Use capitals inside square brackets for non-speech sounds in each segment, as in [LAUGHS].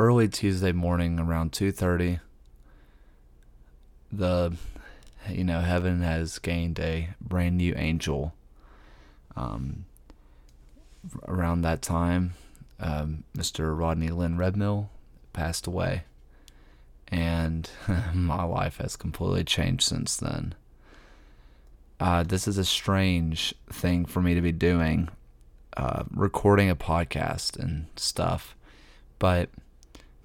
early Tuesday morning around 2:30 the you know heaven has gained a brand new angel um, around that time um, Mr. Rodney Lynn Redmill passed away and [LAUGHS] my life has completely changed since then uh, this is a strange thing for me to be doing uh, recording a podcast and stuff but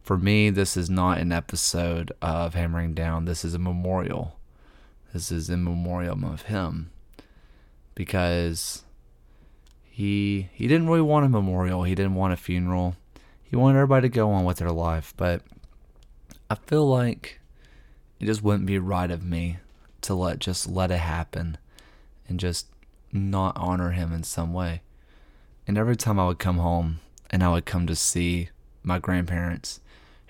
for me, this is not an episode of Hammering Down. This is a memorial. This is a memorial of him because he he didn't really want a memorial. He didn't want a funeral. He wanted everybody to go on with their life, but I feel like it just wouldn't be right of me to let just let it happen and just not honor him in some way. And every time I would come home and I would come to see my grandparents,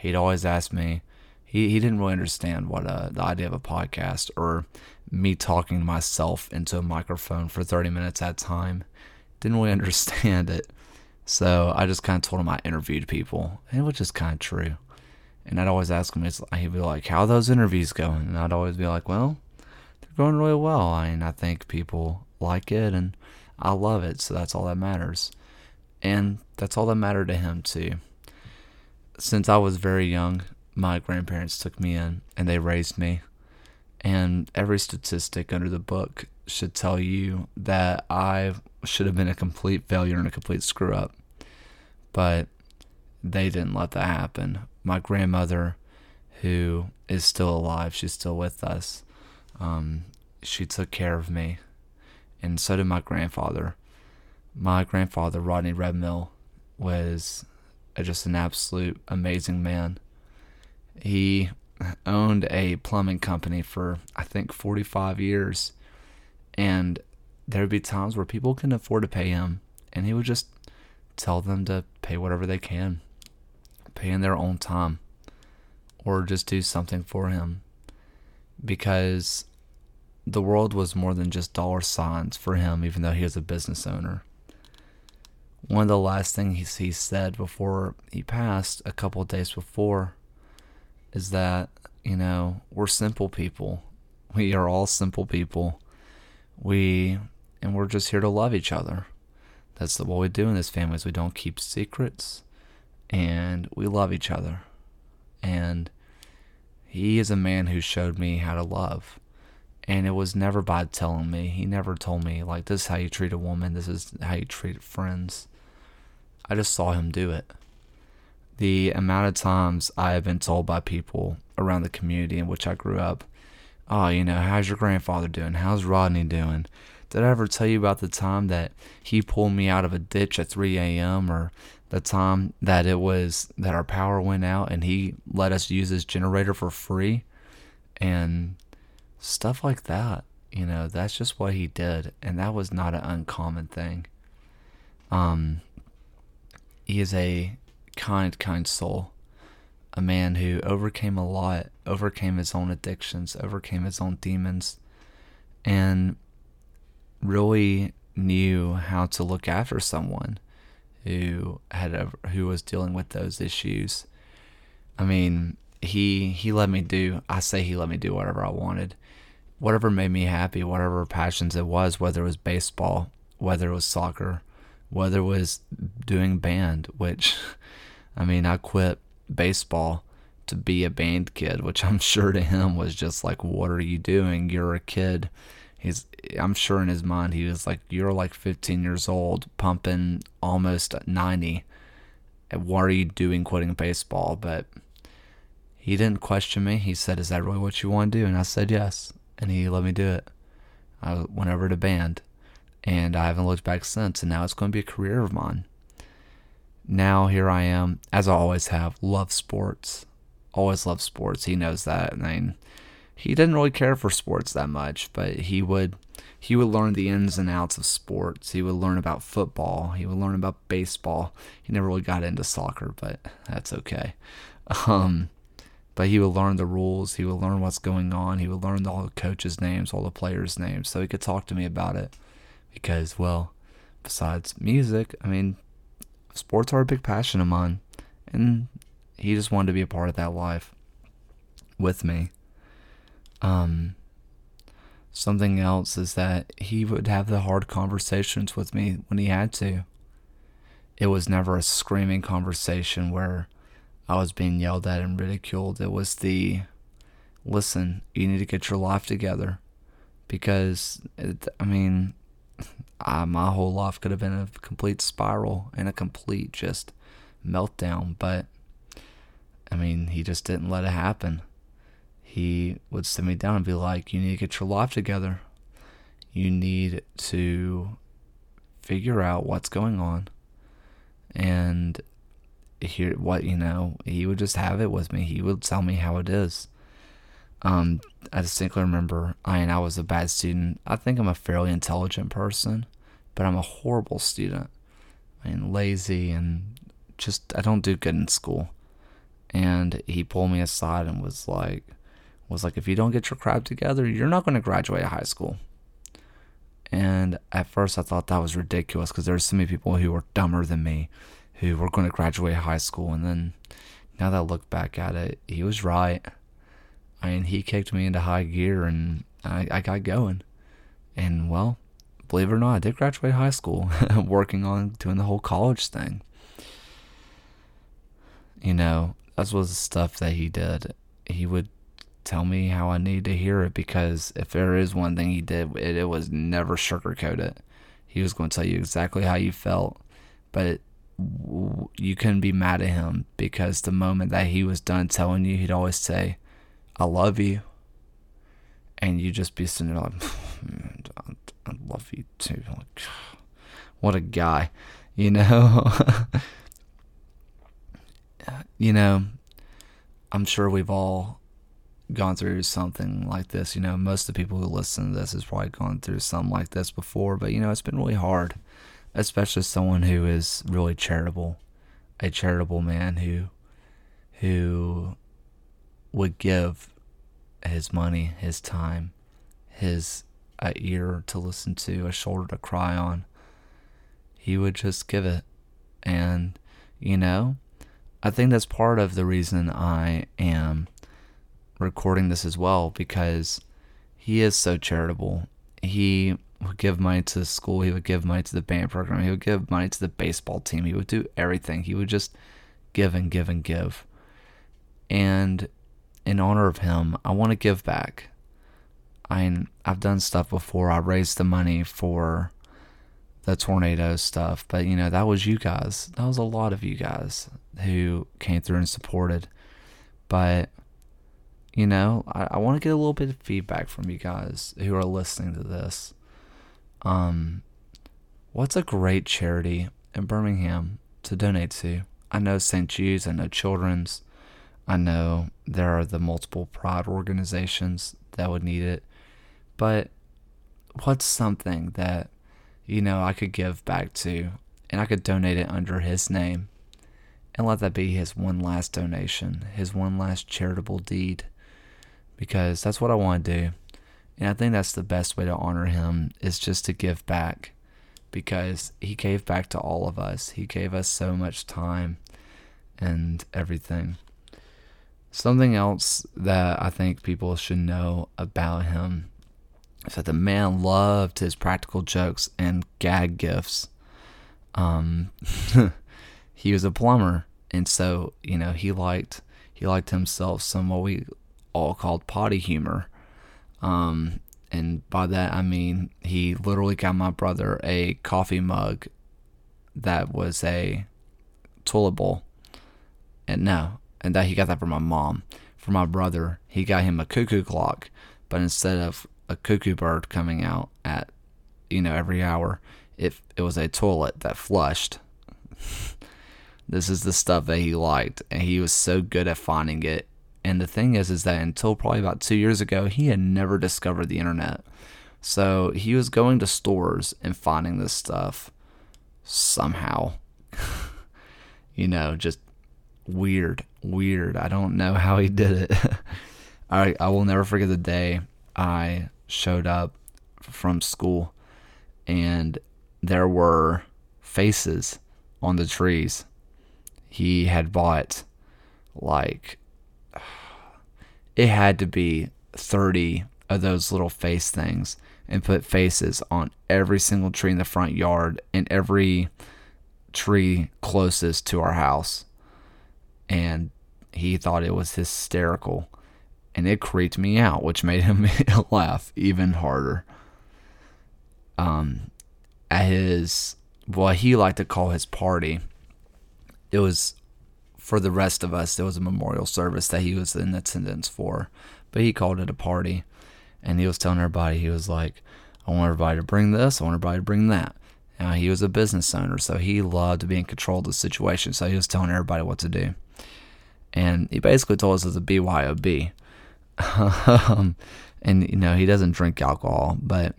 he'd always ask me. He he didn't really understand what uh, the idea of a podcast or me talking to myself into a microphone for 30 minutes at a time. Didn't really [LAUGHS] understand it. So I just kind of told him I interviewed people, and it was just kind of true. And I'd always ask him, he'd be like, "How those interviews going?" And I'd always be like, "Well, they're going really well. I mean, I think people like it, and I love it, so that's all that matters." And that's all that mattered to him too since I was very young, my grandparents took me in and they raised me. And every statistic under the book should tell you that I should have been a complete failure and a complete screw up. But they didn't let that happen. My grandmother, who is still alive, she's still with us, um, she took care of me. And so did my grandfather. My grandfather, Rodney Redmill, was just an absolute amazing man. He owned a plumbing company for I think 45 years. And there would be times where people couldn't afford to pay him and he would just tell them to pay whatever they can pay in their own time or just do something for him. Because the world was more than just dollar signs for him even though he was a business owner one of the last things he said before he passed, a couple days before, is that, you know, we're simple people. We are all simple people. We, and we're just here to love each other. That's what we do in this family is we don't keep secrets and we love each other. And he is a man who showed me how to love. And it was never by telling me. He never told me, like, this is how you treat a woman, this is how you treat friends I just saw him do it. The amount of times I have been told by people around the community in which I grew up, oh, you know, how's your grandfather doing? How's Rodney doing? Did I ever tell you about the time that he pulled me out of a ditch at 3 a.m. or the time that it was that our power went out and he let us use his generator for free and stuff like that? You know, that's just what he did. And that was not an uncommon thing. Um, he is a kind, kind soul. A man who overcame a lot, overcame his own addictions, overcame his own demons, and really knew how to look after someone who had a, who was dealing with those issues. I mean, he he let me do. I say he let me do whatever I wanted, whatever made me happy, whatever passions it was, whether it was baseball, whether it was soccer, whether it was doing band, which, I mean, I quit baseball to be a band kid, which I'm sure to him was just like, what are you doing? You're a kid. He's, I'm sure in his mind, he was like, you're like 15 years old, pumping almost 90. What are you doing quitting baseball? But he didn't question me. He said, is that really what you want to do? And I said, yes. And he let me do it. I went over to band and I haven't looked back since. And now it's going to be a career of mine. Now here I am, as I always have, love sports. Always love sports. He knows that. I mean, he didn't really care for sports that much, but he would he would learn the ins and outs of sports. He would learn about football. He would learn about baseball. He never really got into soccer, but that's okay. Um, but he would learn the rules. He would learn what's going on. He would learn all the coaches' names, all the players' names, so he could talk to me about it because, well, besides music, I mean, sports are a big passion of mine. And He just wanted to be a part of that life with me. Um, something else is that he would have the hard conversations with me when he had to. It was never a screaming conversation where I was being yelled at and ridiculed. It was the listen, you need to get your life together because it, I mean, I, my whole life could have been a complete spiral and a complete just meltdown, but I mean, he just didn't let it happen. He would sit me down and be like, You need to get your life together. You need to figure out what's going on. And hear what, you know, he would just have it with me. He would tell me how it is. Um, I distinctly remember I mean I was a bad student. I think I'm a fairly intelligent person, but I'm a horrible student. I mean lazy and just I don't do good in school. And he pulled me aside and was like was like if you don't get your crap together, you're not going to graduate high school. And at first I thought that was ridiculous because there were so many people who were dumber than me who were going to graduate high school and then now that I look back at it, he was right. Mean, he kicked me into high gear and I, I got going. And well, believe it or not, I did graduate high school [LAUGHS] working on doing the whole college thing. You know, that was the stuff that he did. He would tell me how I needed to hear it because if there is one thing he did, it, it was never sugarcoat it. He was going to tell you exactly how you felt, but it, you couldn't be mad at him because the moment that he was done telling you, he'd always say, I love you. And you just be sitting there like, mm, I love you too. Like, [SIGHS] what a guy, you know? [LAUGHS] you know, I'm sure we've all gone through something like this. You know, most of the people who listen to this has probably gone through something like this before, but you know, it's been really hard, especially someone who is really charitable, a charitable man who, who would give his money, his time, his a ear to listen to, a shoulder to cry on. He would just give it. And, you know, I think that's part of the reason I am recording this as well because he is so charitable. He would give money to the school, he would give money to the band program, he would give money to the baseball team, he would do everything. He would just give and give and give. And in honor of him, I want to give back. I I've done stuff before. I raised the money for the tornado stuff, but you know that was you guys. That was a lot of you guys who came through and supported. But you know, I, I want to get a little bit of feedback from you guys who are listening to this. Um, what's a great charity in Birmingham to donate to? I know St. Jude's. I know Children's. I know there are the multiple pride organizations that would need it, but what's something that you know I could give back to and I could donate it under his name and let that be his one last donation, his one last charitable deed because that's what I want to do. And I think that's the best way to honor him is just to give back because he gave back to all of us. He gave us so much time and everything. Something else that I think people should know about him is that the man loved his practical jokes and gag gifts. Um, [LAUGHS] he was a plumber, and so you know he liked he liked himself some what we all called potty humor. Um, and by that I mean he literally got my brother a coffee mug that was a toilet bowl. And no, and that he got that from my mom. For my brother, he got him a cuckoo clock, but instead of a cuckoo bird coming out at you know every hour, it it was a toilet that flushed. [LAUGHS] this is the stuff that he liked, and he was so good at finding it. And the thing is, is that until probably about two years ago, he had never discovered the internet. So he was going to stores and finding this stuff somehow. [LAUGHS] you know, just weird, weird. I don't know how he did it. [LAUGHS] I I will never forget the day I showed up from school and there were faces on the trees. He had bought like [SIGHS] it had to be 30 of those little face things and put faces on every single tree in the front yard and every tree closest to our house. And he thought it was hysterical. And it creeped me out, which made him [LAUGHS] laugh even harder. Um, at his, what he liked to call his party, it was for the rest of us, there was a memorial service that he was in attendance for, but he called it a party. And he was telling everybody, he was like, I want everybody to bring this, I want everybody to bring that. Now, he was a business owner, so he loved to be in control of the situation. So he was telling everybody what to do. And he basically told us it was a BYOB. [LAUGHS] um, and, you know, he doesn't drink alcohol, but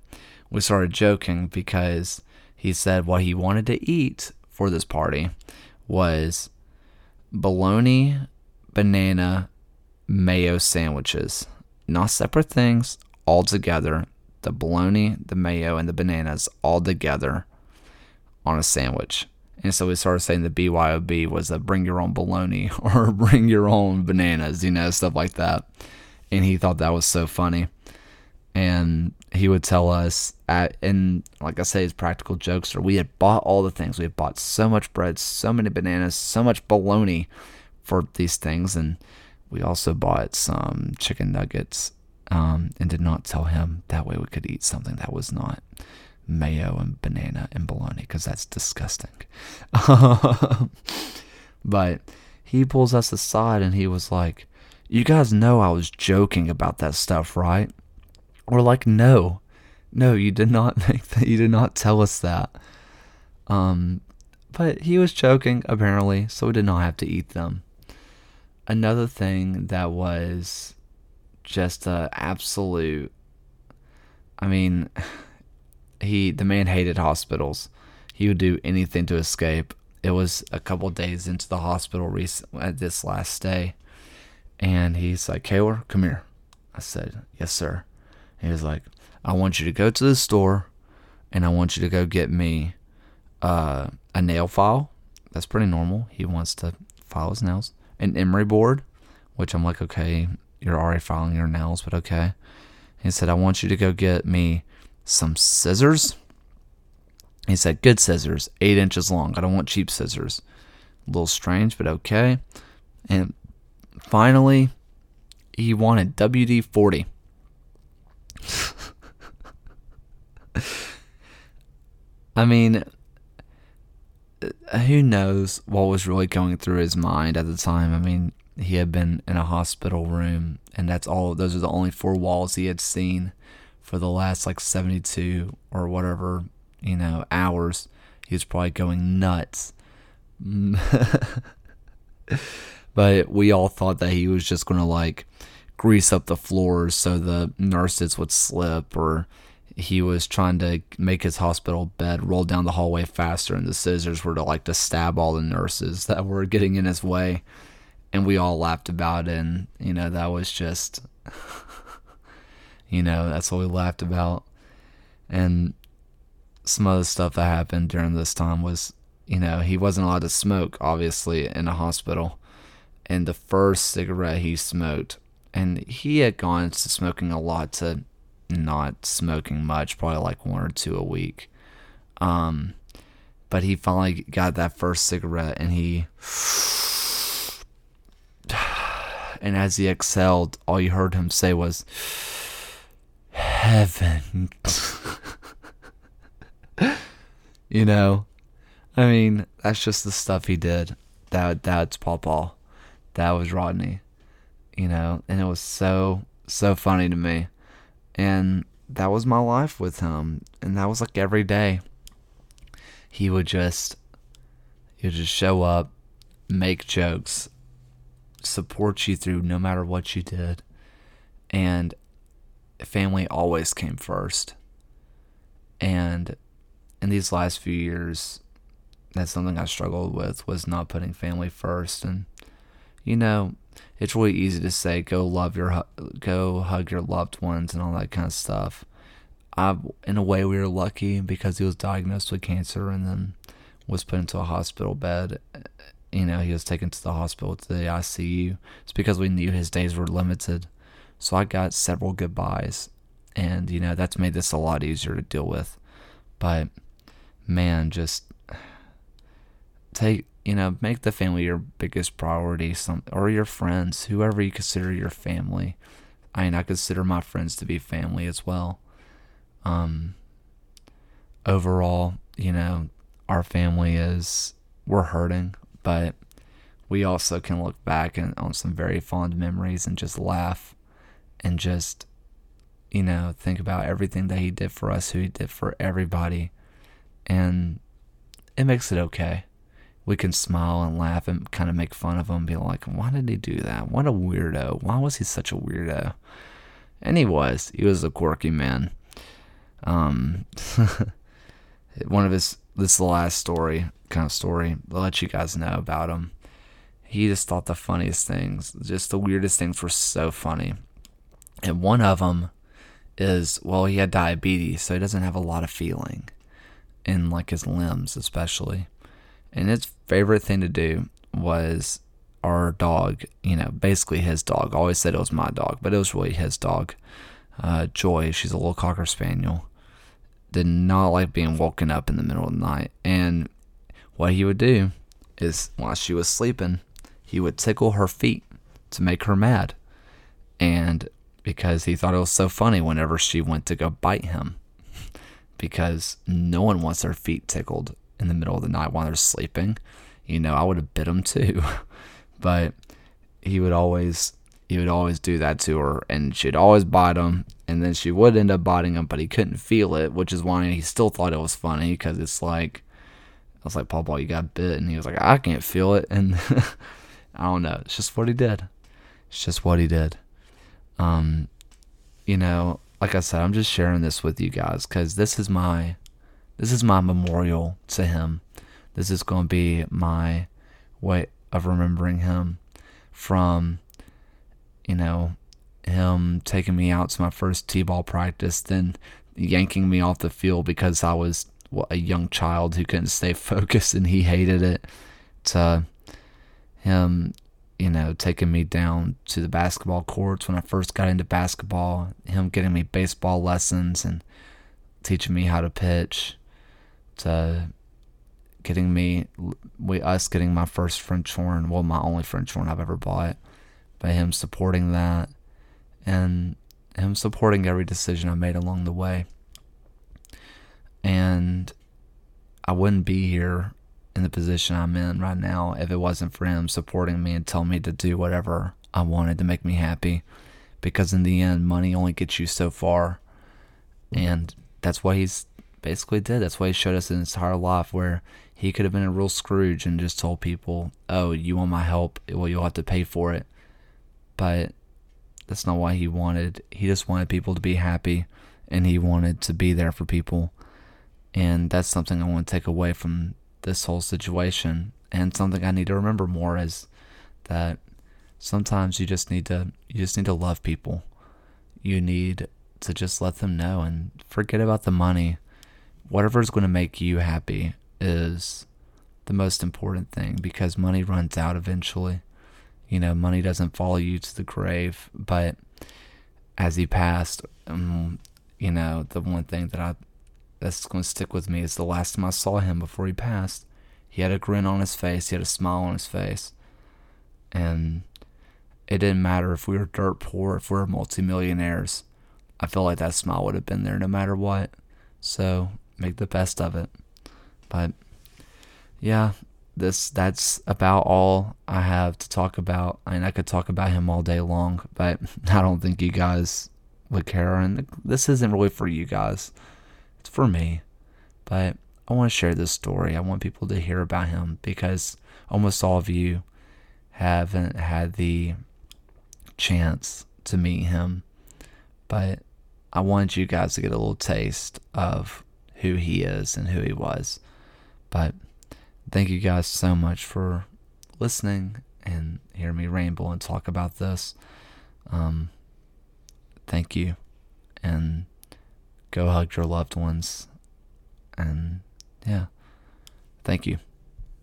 we started joking because he said what he wanted to eat for this party was bologna, banana, mayo sandwiches. Not separate things, all together. The bologna, the mayo, and the bananas all together on a sandwich. And so we started saying the BYOB was a bring your own bologna [LAUGHS] or bring your own bananas, you know, stuff like that. And he thought that was so funny. And he would tell us, at, and like I say, his practical jokes are we had bought all the things. We had bought so much bread, so many bananas, so much bologna for these things. And we also bought some chicken nuggets um, and did not tell him that way we could eat something that was not mayo and banana and bologna because that's disgusting. [LAUGHS] but he pulls us aside and he was like, You guys know I was joking about that stuff, right? We're like, No, no, you did not [LAUGHS] make that. You did not tell us that. Um, but he was joking apparently, so we did not have to eat them. Another thing that was just a absolute. I mean, [LAUGHS] he the man hated hospitals. He would do anything to escape. It was a couple days into the hospital recent at this last stay, and he's like, "Kaylor, come here." I said, "Yes, sir." He was like, "I want you to go to the store, and I want you to go get me uh, a nail file. That's pretty normal. He wants to file his nails. An emery board, which I'm like, okay, you're already filing your nails, but okay." He said, "I want you to go get me." Some scissors. He said, good scissors, eight inches long. I don't want cheap scissors. A little strange, but okay. And finally, he wanted WD 40. [LAUGHS] I mean, uh, who knows what was really going through his mind at the time? I mean, he had been in a hospital room, and that's all, those are the only four walls he had seen for the last like 72 or whatever, you know, hours. He was probably going nuts. [LAUGHS] but we all thought that he was just going to like grease up the floors so the nurses would slip or he was trying to make his hospital bed roll down the hallway faster and the scissors were to like to stab all the nurses that were getting in his way and we all laughed about it and you know that was just [LAUGHS] you know, that's what we laughed about. And some other stuff that happened during this time was, you know, he wasn't allowed to smoke, obviously, in a hospital. And the first cigarette he smoked, and he had gone to smoking a lot to not smoking much, probably like one or two a week. Um, but he finally got that first cigarette and he [SIGHS] and as he exhaled all you heard him say was heaven. [LAUGHS] you know, I mean, that's just the stuff he did. That that's Pawpaw. That was Rodney. You know, and it was so so funny to me. And that was my life with him. And that was like every day. He would just he would just show up, make jokes, support you through no matter what you did. And family always came first. And in these last few years, that's something I struggled with was not putting family first. And you know, it's really easy to say go love your go hug your loved ones and all that kind of stuff. I, in a way, we were lucky because he was diagnosed with cancer and then was put into a hospital bed you know, he was taken to the hospital to the ICU. It's because we knew his days were limited. So I got several goodbyes. And, you know, that's made this a lot easier to deal with. But, man, just take, you know, make the family your biggest priority, some, or your friends, whoever you consider your family. I mean, I consider my friends to be family as well. Um, overall, you know, our family is, we're hurting but we also can look back and, on some very fond memories and just laugh and just you know think about everything that he did for us who he did for everybody. And it makes it okay. We can smile and laugh and kind of make fun of him be like why did he do that? What a weirdo. Why was he such a weirdo? And he was. He was a quirky man. Um [LAUGHS] one of his this is the last story kind of story. I'll let you guys know about him. He just thought the funniest things, just the weirdest things were so funny. And one of them is, well, he had diabetes, so he doesn't have a lot of feeling in like his limbs, especially. And his favorite thing to do was our dog, you know, basically his dog. I always said it was my dog, but it was really his dog. Uh, Joy, she's a little cocker spaniel. Did not like being woken up in the middle of the night. And what he would do is while she was sleeping, he would tickle her feet to make her mad. And because he thought it was so funny whenever she went to go bite him. [LAUGHS] because no one wants their feet tickled in the middle of the night while they're sleeping. You know, I would have bit him too. [LAUGHS] but he would always he would always do that to her and she'd always bite him and then she would end up biting him but he couldn't feel it which is why he still thought it was funny because it's like I was like, Pawpaw you got bit. And he was like, I can't feel it. And [LAUGHS] I don't know. It's just what he did. It's just what he did. Um, you know, like I said, I'm just sharing this with you guys because this is my, this is my memorial to him. This is going to be my way of remembering him from, you know, him taking me out to my first t-ball practice, then yanking me off the field because I was a young child who couldn't stay [LAUGHS] focused and he hated it to him you know taking me down to the basketball courts. When I first got into basketball him getting me baseball lessons and teaching me how to pitch to getting me we us getting my first French horn. Well my only French horn I've ever bought by him supporting that and him supporting every decision I made along the way. And I wouldn't be here in the position I'm in right now if it wasn't for him supporting me and telling me to do whatever I wanted to make me happy. Because in the end, money only gets you so far. And that's what he's basically did. That's why he showed us his entire life where he could have been a real Scrooge and just told people, oh, you want my help? Well, you'll have to pay for it. But that's not why he wanted. He just wanted people to be happy and he wanted to be there for people. And that's something I want to take away from this whole situation. And something I need to remember more is that sometimes you just need to you just need to love people. You need to just let them know and forget about the money. Whatever is going to make you happy is the most important thing because money runs out eventually. You know, money doesn't follow you to the grave, but as he passed, um, you know, the one thing that I that's going to stick with me is the last time I saw him before he passed. He had a grin on his face, he had a smile on his face. And it didn't matter if we were dirt poor, if we were multimillionaires. I feel like that smile would have been there no matter what. So make the best of it. But yeah, this that's about all I have to talk about. I mean, I could talk about him all day long, but [LAUGHS] I don't think you guys would care. And this isn't really for you guys. For me. But I want to share this story. I want people to hear about him because almost all of you haven't had the chance to meet him. But I wanted you guys to get a little taste of who he is and who he was. But thank you guys so much for listening and hear me ramble and talk about this. Um, thank you. And go hug your loved ones. And yeah, thank you.